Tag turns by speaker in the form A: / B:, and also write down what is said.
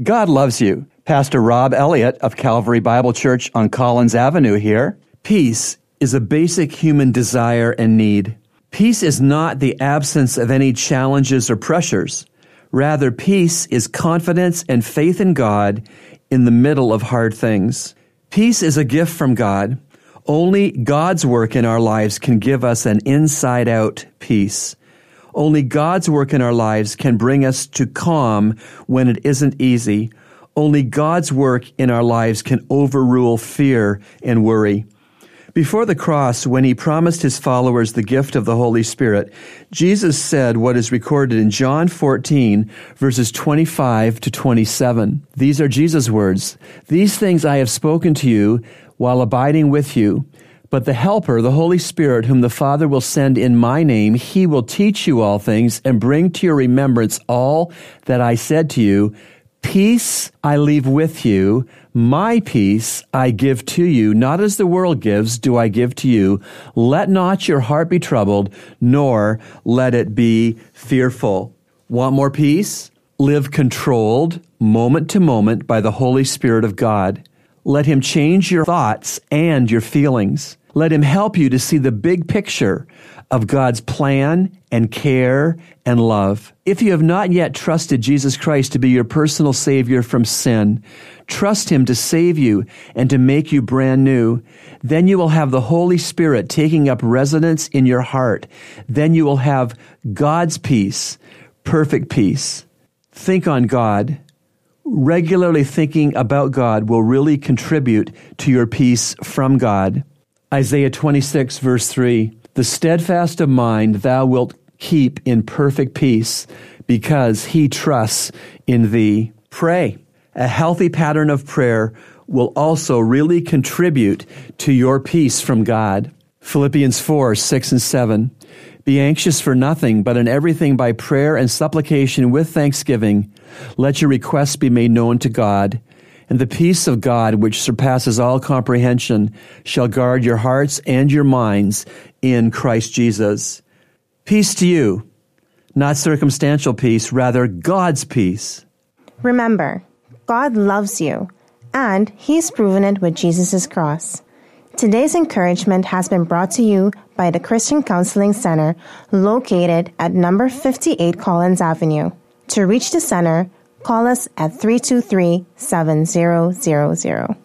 A: God loves you. Pastor Rob Elliott of Calvary Bible Church on Collins Avenue here. Peace is a basic human desire and need. Peace is not the absence of any challenges or pressures. Rather, peace is confidence and faith in God in the middle of hard things. Peace is a gift from God. Only God's work in our lives can give us an inside out peace. Only God's work in our lives can bring us to calm when it isn't easy. Only God's work in our lives can overrule fear and worry. Before the cross, when he promised his followers the gift of the Holy Spirit, Jesus said what is recorded in John 14, verses 25 to 27. These are Jesus' words. These things I have spoken to you while abiding with you. But the Helper, the Holy Spirit, whom the Father will send in my name, he will teach you all things and bring to your remembrance all that I said to you. Peace I leave with you. My peace I give to you. Not as the world gives, do I give to you. Let not your heart be troubled, nor let it be fearful. Want more peace? Live controlled, moment to moment, by the Holy Spirit of God. Let Him change your thoughts and your feelings. Let Him help you to see the big picture of God's plan and care and love. If you have not yet trusted Jesus Christ to be your personal Savior from sin, trust Him to save you and to make you brand new. Then you will have the Holy Spirit taking up residence in your heart. Then you will have God's peace, perfect peace. Think on God. Regularly thinking about God will really contribute to your peace from God. Isaiah 26, verse 3 The steadfast of mind thou wilt keep in perfect peace, because he trusts in thee. Pray. A healthy pattern of prayer will also really contribute to your peace from God. Philippians 4, 6 and 7. Be anxious for nothing, but in everything by prayer and supplication with thanksgiving, let your requests be made known to God and the peace of God, which surpasses all comprehension, shall guard your hearts and your minds in Christ Jesus. Peace to you, not circumstantial peace, rather God's peace.
B: Remember, God loves you, and He's proven it with Jesus' cross. Today's encouragement has been brought to you by the Christian Counseling Center located at number 58 Collins Avenue. To reach the center, Call us at 323 7000.